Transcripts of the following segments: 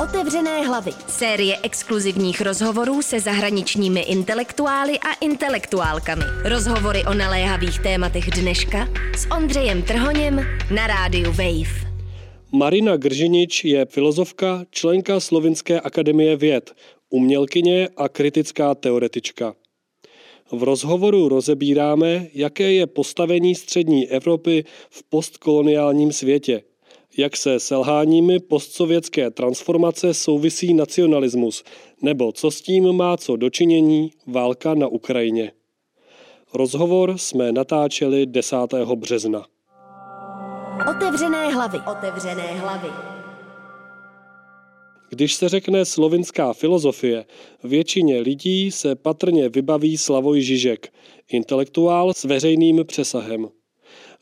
Otevřené hlavy. Série exkluzivních rozhovorů se zahraničními intelektuály a intelektuálkami. Rozhovory o naléhavých tématech dneška s Ondřejem Trhoněm na rádiu Wave. Marina Gržinič je filozofka, členka Slovinské akademie věd, umělkyně a kritická teoretička. V rozhovoru rozebíráme, jaké je postavení střední Evropy v postkoloniálním světě – jak se selháními postsovětské transformace souvisí nacionalismus, nebo co s tím má co dočinění válka na Ukrajině. Rozhovor jsme natáčeli 10. března. Otevřené hlavy. Otevřené hlavy. Když se řekne slovinská filozofie, většině lidí se patrně vybaví Slavoj Žižek, intelektuál s veřejným přesahem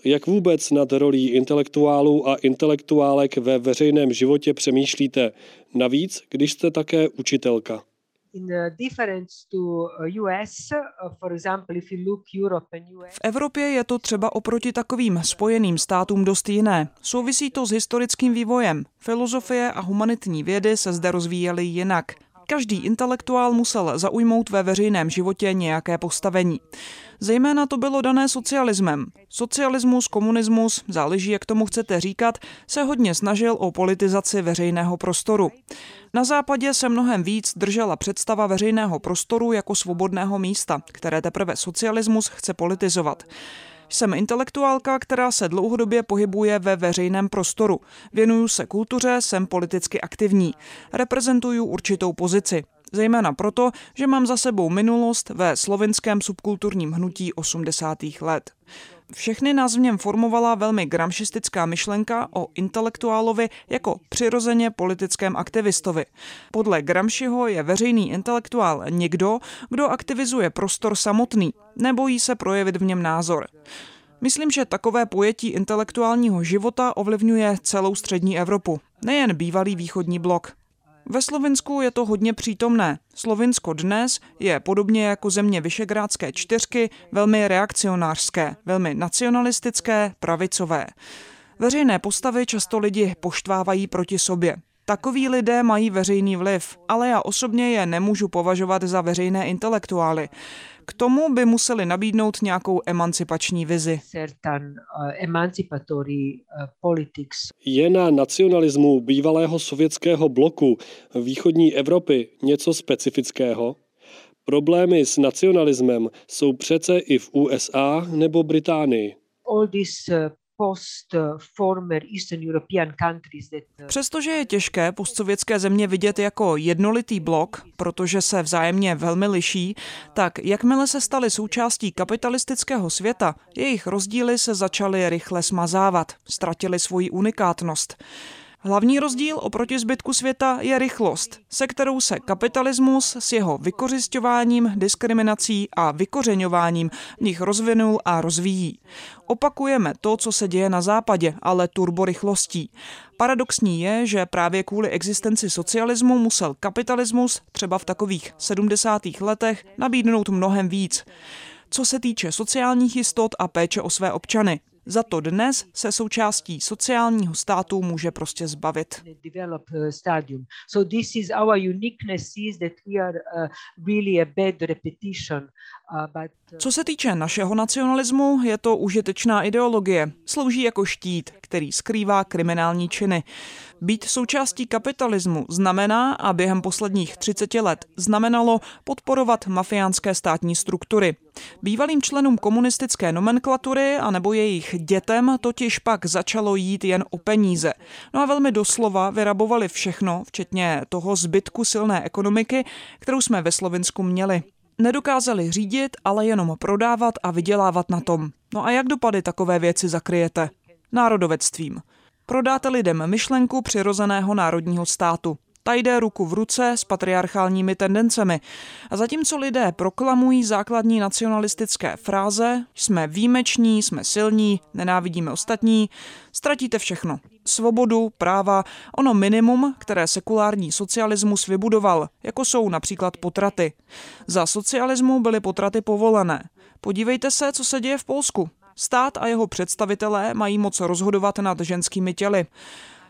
jak vůbec nad rolí intelektuálů a intelektuálek ve veřejném životě přemýšlíte, navíc, když jste také učitelka. V Evropě je to třeba oproti takovým spojeným státům dost jiné. Souvisí to s historickým vývojem. Filozofie a humanitní vědy se zde rozvíjely jinak. Každý intelektuál musel zaujmout ve veřejném životě nějaké postavení. Zejména to bylo dané socialismem. Socialismus, komunismus, záleží, jak tomu chcete říkat, se hodně snažil o politizaci veřejného prostoru. Na západě se mnohem víc držela představa veřejného prostoru jako svobodného místa, které teprve socialismus chce politizovat. Jsem intelektuálka, která se dlouhodobě pohybuje ve veřejném prostoru. Věnuju se kultuře, jsem politicky aktivní. Reprezentuju určitou pozici. Zejména proto, že mám za sebou minulost ve slovinském subkulturním hnutí 80. let. Všechny nás v něm formovala velmi gramšistická myšlenka o intelektuálovi jako přirozeně politickém aktivistovi. Podle Gramsciho je veřejný intelektuál někdo, kdo aktivizuje prostor samotný, nebojí se projevit v něm názor. Myslím, že takové pojetí intelektuálního života ovlivňuje celou střední Evropu, nejen bývalý východní blok. Ve Slovensku je to hodně přítomné. Slovinsko dnes je podobně jako země Vyšegrádské čtyřky velmi reakcionářské, velmi nacionalistické, pravicové. Veřejné postavy často lidi poštvávají proti sobě. Takoví lidé mají veřejný vliv, ale já osobně je nemůžu považovat za veřejné intelektuály. K tomu by museli nabídnout nějakou emancipační vizi. Eh, eh, Je na nacionalismu bývalého sovětského bloku východní Evropy něco specifického? Problémy s nacionalismem jsou přece i v USA nebo Británii. All these Přestože je těžké postsovětské země vidět jako jednolitý blok, protože se vzájemně velmi liší, tak jakmile se staly součástí kapitalistického světa, jejich rozdíly se začaly rychle smazávat, ztratili svoji unikátnost. Hlavní rozdíl oproti zbytku světa je rychlost, se kterou se kapitalismus s jeho vykořišťováním, diskriminací a vykořeňováním v nich rozvinul a rozvíjí. Opakujeme to, co se děje na západě, ale turborychlostí. Paradoxní je, že právě kvůli existenci socialismu musel kapitalismus třeba v takových 70. letech nabídnout mnohem víc co se týče sociálních jistot a péče o své občany. Za to dnes se součástí sociálního státu může prostě zbavit. Co se týče našeho nacionalismu, je to užitečná ideologie. Slouží jako štít, který skrývá kriminální činy. Být součástí kapitalismu znamená, a během posledních 30 let znamenalo podporovat mafiánské státní struktury. Bývalým členům komunistické nomenklatury a nebo jejich dětem totiž pak začalo jít jen o peníze. No a velmi doslova vyrabovali všechno, včetně toho zbytku silné ekonomiky, kterou jsme ve Slovensku měli. Nedokázali řídit, ale jenom prodávat a vydělávat na tom. No a jak dopady takové věci zakryjete? Národovectvím. Prodáte lidem myšlenku přirozeného národního státu. Ta jde ruku v ruce s patriarchálními tendencemi. A zatímco lidé proklamují základní nacionalistické fráze, jsme výjimeční, jsme silní, nenávidíme ostatní, ztratíte všechno. Svobodu, práva, ono minimum, které sekulární socialismus vybudoval, jako jsou například potraty. Za socialismu byly potraty povolené. Podívejte se, co se děje v Polsku. Stát a jeho představitelé mají moc rozhodovat nad ženskými těly.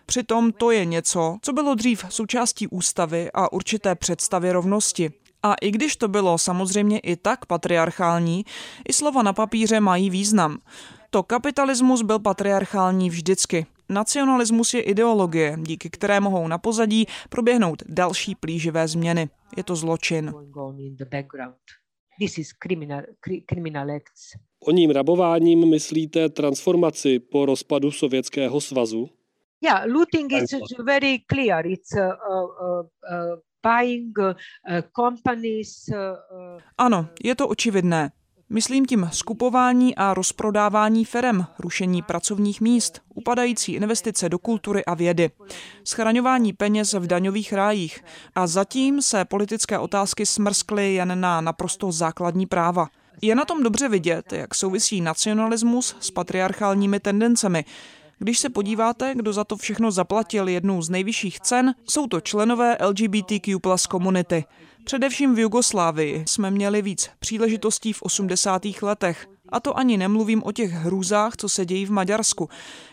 Přitom to je něco, co bylo dřív součástí ústavy a určité představy rovnosti. A i když to bylo samozřejmě i tak patriarchální, i slova na papíře mají význam. To kapitalismus byl patriarchální vždycky. Nacionalismus je ideologie, díky které mohou na pozadí proběhnout další plíživé změny. Je to zločin. O ním rabováním myslíte transformaci po rozpadu Sovětského svazu? Yeah, looting is very clear. It's uh, uh, uh, buying uh, companies. Uh, ano, je to očividné. Myslím tím skupování a rozprodávání firem, rušení pracovních míst, upadající investice do kultury a vědy, schraňování peněz v daňových rájích a zatím se politické otázky smrskly jen na naprosto základní práva. Je na tom dobře vidět, jak souvisí nacionalismus s patriarchálními tendencemi, když se podíváte, kdo za to všechno zaplatil jednu z nejvyšších cen, jsou to členové LGBTQ plus komunity. Především v Jugoslávii jsme měli víc příležitostí v 80. letech. A to ani nemluvím o těch hrůzách, co se dějí v Maďarsku,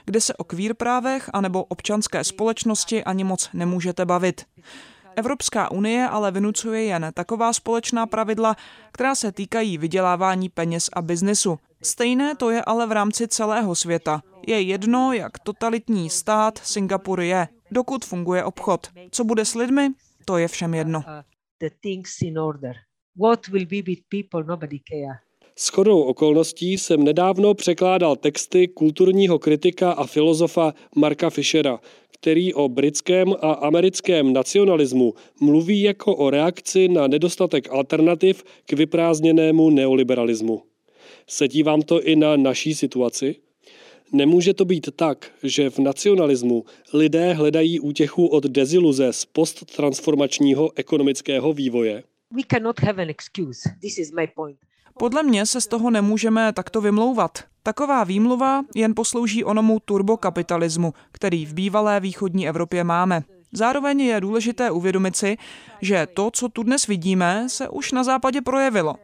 kde se o queer právech anebo občanské společnosti ani moc nemůžete bavit. Evropská unie ale vynucuje jen taková společná pravidla, která se týkají vydělávání peněz a biznesu. Stejné to je ale v rámci celého světa. Je jedno, jak totalitní stát Singapur je, dokud funguje obchod. Co bude s lidmi, to je všem jedno. S chodou okolností jsem nedávno překládal texty kulturního kritika a filozofa Marka Fischera, který o britském a americkém nacionalismu mluví jako o reakci na nedostatek alternativ k vyprázdněnému neoliberalismu. Sedí vám to i na naší situaci? Nemůže to být tak, že v nacionalismu lidé hledají útěchu od deziluze z posttransformačního ekonomického vývoje? We cannot have an excuse. This is my point. Podle mě se z toho nemůžeme takto vymlouvat. Taková výmluva jen poslouží onomu turbokapitalismu, který v bývalé východní Evropě máme. Zároveň je důležité uvědomit si, že to, co tu dnes vidíme, se už na západě projevilo.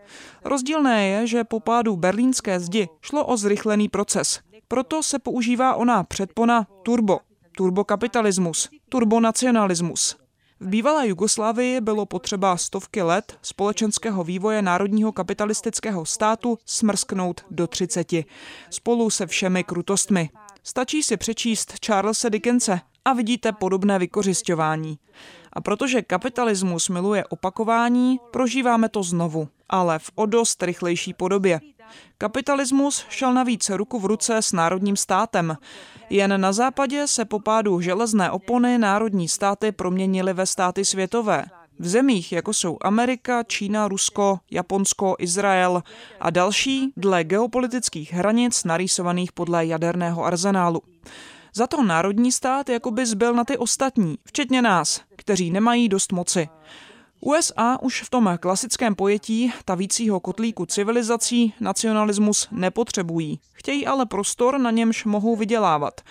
Rozdílné je, že po pádu berlínské zdi šlo o zrychlený proces. Proto se používá ona předpona turbo, turbokapitalismus, turbonacionalismus. V bývalé Jugoslávii bylo potřeba stovky let společenského vývoje národního kapitalistického státu smrsknout do 30, spolu se všemi krutostmi. Stačí si přečíst Charlesa Dickense a vidíte podobné vykořišťování. A protože kapitalismus miluje opakování, prožíváme to znovu, ale v o dost rychlejší podobě. Kapitalismus šel navíc ruku v ruce s národním státem. Jen na západě se po pádu železné opony národní státy proměnily ve státy světové. V zemích, jako jsou Amerika, Čína, Rusko, Japonsko, Izrael a další, dle geopolitických hranic narýsovaných podle jaderného arzenálu. Za to národní stát jakoby zbyl na ty ostatní, včetně nás, kteří nemají dost moci. USA už v tom klasickém pojetí tavícího kotlíku civilizací nacionalismus nepotřebují. Chtějí ale prostor, na němž mohou vydělávat.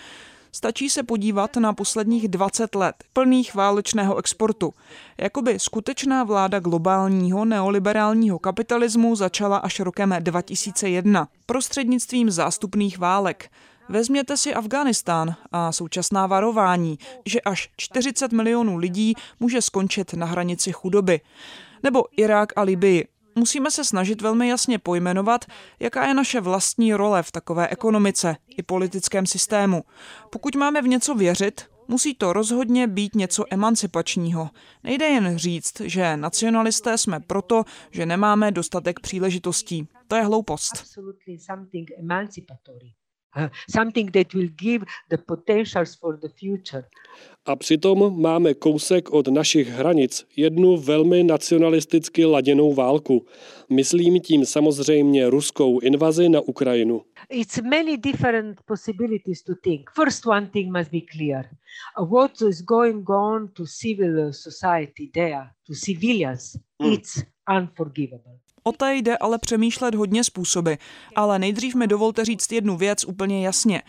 Stačí se podívat na posledních 20 let plných válečného exportu. Jakoby skutečná vláda globálního neoliberálního kapitalismu začala až rokem 2001 prostřednictvím zástupných válek. Vezměte si Afghánistán a současná varování, že až 40 milionů lidí může skončit na hranici chudoby. Nebo Irák a Libii. Musíme se snažit velmi jasně pojmenovat, jaká je naše vlastní role v takové ekonomice i politickém systému. Pokud máme v něco věřit, musí to rozhodně být něco emancipačního. Nejde jen říct, že nacionalisté jsme proto, že nemáme dostatek příležitostí. To je hloupost. Uh, something that will give the potentials for the future. A přitom máme kousek od našich hranic jednu velmi nacionalisticky laděnou válku. Myslím tím samozřejmě ruskou invazi na Ukrajinu. It's many different possibilities to think. First one thing must be clear. What is going on to civil society there, to civilians, mm. it's unforgivable. O té jde ale přemýšlet hodně způsoby, ale nejdřív mi dovolte říct jednu věc úplně jasně.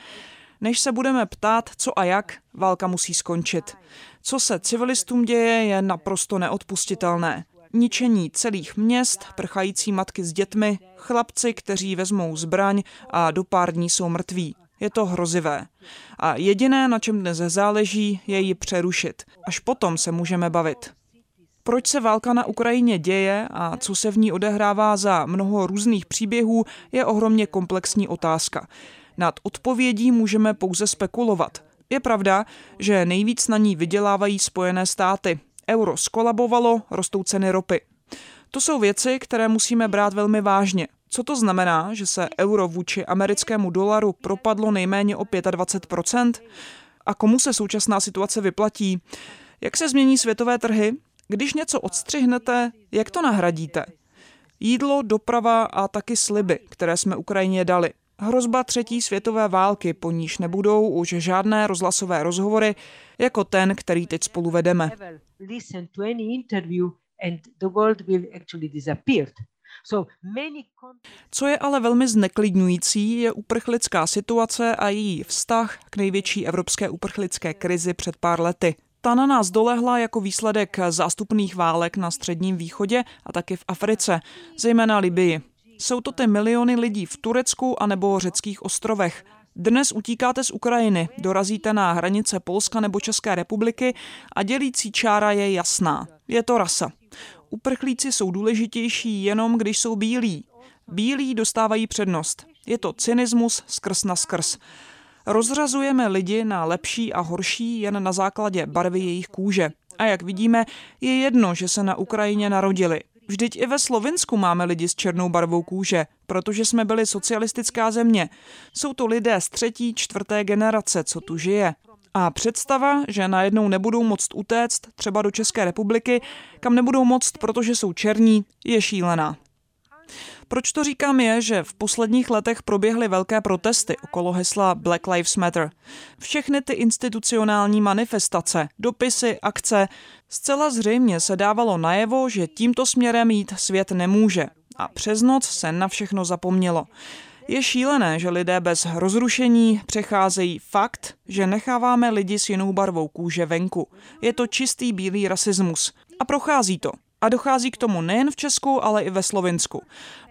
Než se budeme ptát, co a jak, válka musí skončit. Co se civilistům děje, je naprosto neodpustitelné. Ničení celých měst, prchající matky s dětmi, chlapci, kteří vezmou zbraň a do pár dní jsou mrtví. Je to hrozivé. A jediné, na čem dnes záleží, je ji přerušit. Až potom se můžeme bavit. Proč se válka na Ukrajině děje a co se v ní odehrává za mnoho různých příběhů, je ohromně komplexní otázka. Nad odpovědí můžeme pouze spekulovat. Je pravda, že nejvíc na ní vydělávají Spojené státy. Euro skolabovalo, rostou ceny ropy. To jsou věci, které musíme brát velmi vážně. Co to znamená, že se euro vůči americkému dolaru propadlo nejméně o 25% A komu se současná situace vyplatí? Jak se změní světové trhy? Když něco odstřihnete, jak to nahradíte? Jídlo, doprava a taky sliby, které jsme Ukrajině dali. Hrozba třetí světové války, po níž nebudou už žádné rozhlasové rozhovory, jako ten, který teď spolu vedeme. Co je ale velmi zneklidňující, je uprchlická situace a její vztah k největší evropské uprchlické krizi před pár lety. Ta na nás dolehla jako výsledek zástupných válek na Středním východě a taky v Africe, zejména Libii. Jsou to ty miliony lidí v Turecku a nebo řeckých ostrovech. Dnes utíkáte z Ukrajiny, dorazíte na hranice Polska nebo České republiky a dělící čára je jasná. Je to rasa. Uprchlíci jsou důležitější jenom, když jsou bílí. Bílí dostávají přednost. Je to cynismus skrz na skrz. Rozřazujeme lidi na lepší a horší jen na základě barvy jejich kůže. A jak vidíme, je jedno, že se na Ukrajině narodili. Vždyť i ve Slovinsku máme lidi s černou barvou kůže, protože jsme byli socialistická země. Jsou to lidé z třetí, čtvrté generace, co tu žije. A představa, že najednou nebudou moct utéct třeba do České republiky, kam nebudou moct, protože jsou černí, je šílená. Proč to říkám je, že v posledních letech proběhly velké protesty okolo hesla Black Lives Matter. Všechny ty institucionální manifestace, dopisy, akce, zcela zřejmě se dávalo najevo, že tímto směrem jít svět nemůže. A přes noc se na všechno zapomnělo. Je šílené, že lidé bez rozrušení přecházejí fakt, že necháváme lidi s jinou barvou kůže venku. Je to čistý bílý rasismus. A prochází to. A dochází k tomu nejen v Česku, ale i ve Slovinsku.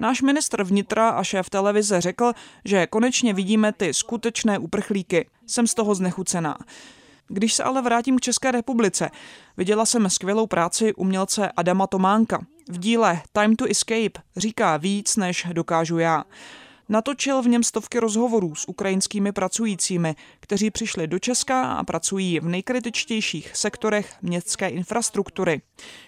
Náš ministr vnitra a šéf televize řekl, že konečně vidíme ty skutečné uprchlíky. Jsem z toho znechucená. Když se ale vrátím k České republice, viděla jsem skvělou práci umělce Adama Tománka. V díle Time to Escape říká víc, než dokážu já. Natočil v něm stovky rozhovorů s ukrajinskými pracujícími, kteří přišli do Česka a pracují v nejkritičtějších sektorech městské infrastruktury.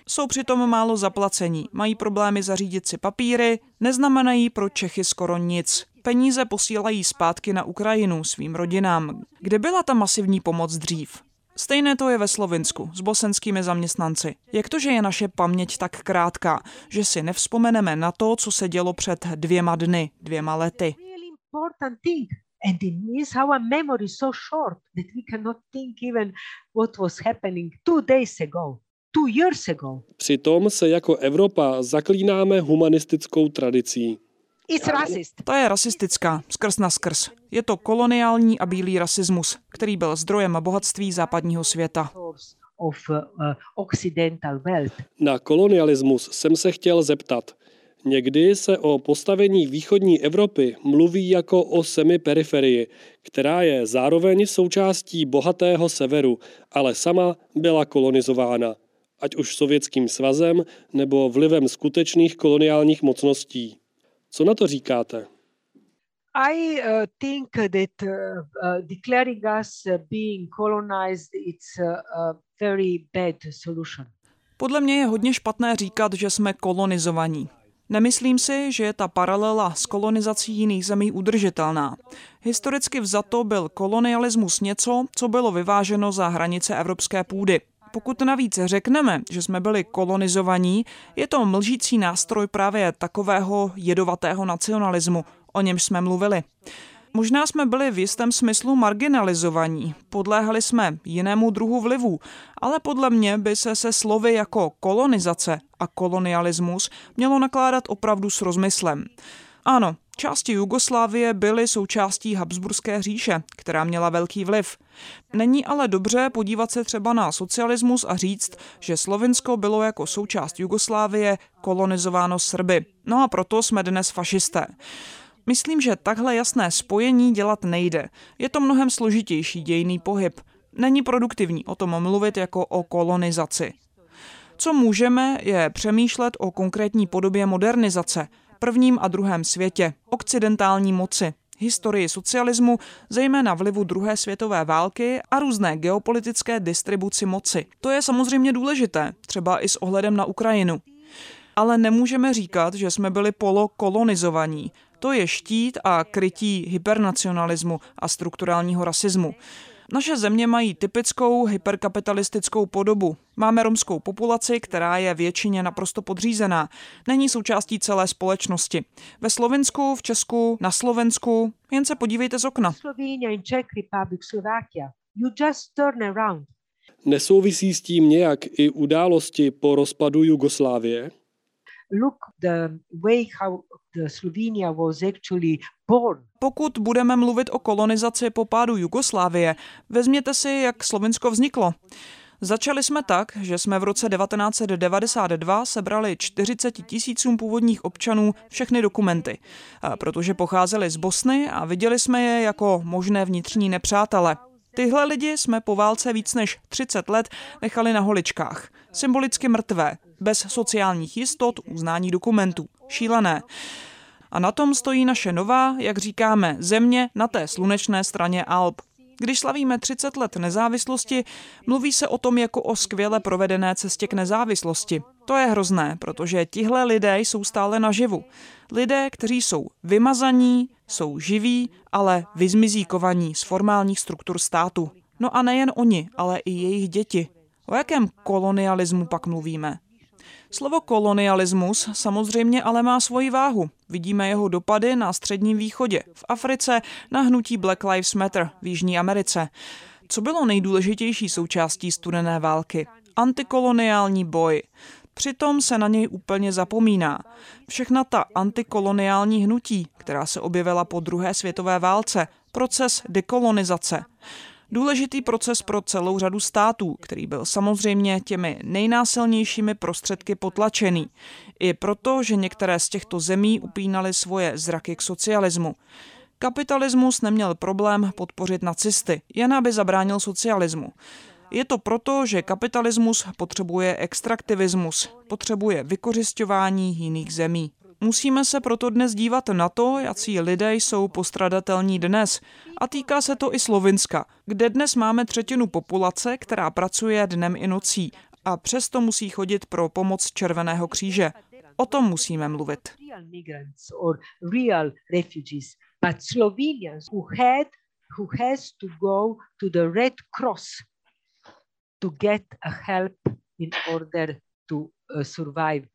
Jsou přitom málo zaplacení, mají problémy zařídit si papíry, neznamenají pro Čechy skoro nic. Peníze posílají zpátky na Ukrajinu svým rodinám. Kde byla ta masivní pomoc dřív? Stejné to je ve Slovinsku s bosenskými zaměstnanci. Jak to, že je naše paměť tak krátká, že si nevzpomeneme na to, co se dělo před dvěma dny, dvěma lety? And it means our memory is so short that we cannot think even what was happening two days ago. Two years ago. Přitom se jako Evropa zaklínáme humanistickou tradicí. It's racist. Ta je rasistická, skrz na skrz. Je to koloniální a bílý rasismus, který byl zdrojem bohatství západního světa. Uh, na kolonialismus jsem se chtěl zeptat. Někdy se o postavení východní Evropy mluví jako o semiperiferii, která je zároveň součástí bohatého severu, ale sama byla kolonizována, ať už sovětským svazem nebo vlivem skutečných koloniálních mocností. Co na to říkáte? I uh, think that uh, uh, declaring us being colonized it's a, a very bad solution. Podle mě je hodně špatné říkat, že jsme kolonizovaní. Nemyslím si, že je ta paralela s kolonizací jiných zemí udržitelná. Historicky vzato byl kolonialismus něco, co bylo vyváženo za hranice evropské půdy. Pokud navíc řekneme, že jsme byli kolonizovaní, je to mlžící nástroj právě takového jedovatého nacionalismu, o němž jsme mluvili. Možná jsme byli v jistém smyslu marginalizovaní, podléhali jsme jinému druhu vlivu, ale podle mě by se se slovy jako kolonizace a kolonialismus mělo nakládat opravdu s rozmyslem. Ano, části Jugoslávie byly součástí Habsburské říše, která měla velký vliv. Není ale dobře podívat se třeba na socialismus a říct, že Slovinsko bylo jako součást Jugoslávie kolonizováno Srby. No a proto jsme dnes fašisté. Myslím, že takhle jasné spojení dělat nejde. Je to mnohem složitější dějný pohyb. Není produktivní o tom mluvit jako o kolonizaci. Co můžeme, je přemýšlet o konkrétní podobě modernizace, prvním a druhém světě, okcidentální moci, historii socialismu, zejména vlivu druhé světové války a různé geopolitické distribuci moci. To je samozřejmě důležité, třeba i s ohledem na Ukrajinu. Ale nemůžeme říkat, že jsme byli polokolonizovaní. To je štít a krytí hypernacionalismu a strukturálního rasismu. Naše země mají typickou hyperkapitalistickou podobu. Máme romskou populaci, která je většině naprosto podřízená. Není součástí celé společnosti. Ve Slovensku, v Česku, na Slovensku, jen se podívejte z okna. Nesouvisí s tím nějak i události po rozpadu Jugoslávie? Look the way how Slovenia was actually born. Pokud budeme mluvit o kolonizaci po pádu Jugoslávie, vezměte si, jak Slovinsko vzniklo. Začali jsme tak, že jsme v roce 1992 sebrali 40 tisícům původních občanů všechny dokumenty, protože pocházeli z Bosny a viděli jsme je jako možné vnitřní nepřátele. Tyhle lidi jsme po válce víc než 30 let nechali na holičkách. Symbolicky mrtvé, bez sociálních jistot, uznání dokumentů. Šílené. A na tom stojí naše nová, jak říkáme, země na té slunečné straně Alp. Když slavíme 30 let nezávislosti, mluví se o tom jako o skvěle provedené cestě k nezávislosti. To je hrozné, protože tihle lidé jsou stále naživu. Lidé, kteří jsou vymazaní, jsou živí, ale vyzmizíkovaní z formálních struktur státu. No a nejen oni, ale i jejich děti. O jakém kolonialismu pak mluvíme? Slovo kolonialismus samozřejmě ale má svoji váhu. Vidíme jeho dopady na Středním východě, v Africe, na hnutí Black Lives Matter v Jižní Americe. Co bylo nejdůležitější součástí studené války? Antikoloniální boj. Přitom se na něj úplně zapomíná. Všechna ta antikoloniální hnutí, která se objevila po druhé světové válce, proces dekolonizace. Důležitý proces pro celou řadu států, který byl samozřejmě těmi nejnásilnějšími prostředky potlačený. I proto, že některé z těchto zemí upínaly svoje zraky k socialismu. Kapitalismus neměl problém podpořit nacisty, jen aby zabránil socialismu. Je to proto, že kapitalismus potřebuje extraktivismus, potřebuje vykořišťování jiných zemí. Musíme se proto dnes dívat na to, jaký lidé jsou postradatelní dnes. A týká se to i Slovinska, kde dnes máme třetinu populace, která pracuje dnem i nocí a přesto musí chodit pro pomoc Červeného kříže. O tom musíme mluvit. uh, survive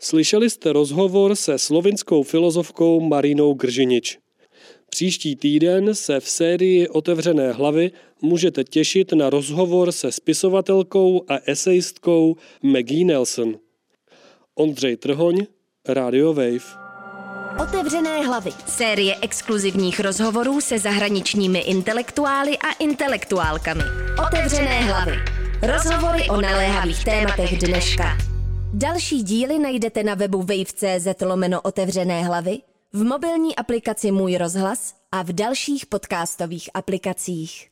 Slyšeli jste rozhovor se slovinskou filozofkou Marinou Gržinič. Příští týden se v sérii Otevřené hlavy můžete těšit na rozhovor se spisovatelkou a esejistkou Maggie Nelson. Ondřej Trhoň, Radio Wave. Otevřené hlavy. Série exkluzivních rozhovorů se zahraničními intelektuály a intelektuálkami. Otevřené hlavy. Rozhovory o naléhavých tématech dneška. Další díly najdete na webu wave.cz lomeno otevřené hlavy, v mobilní aplikaci Můj rozhlas a v dalších podcastových aplikacích.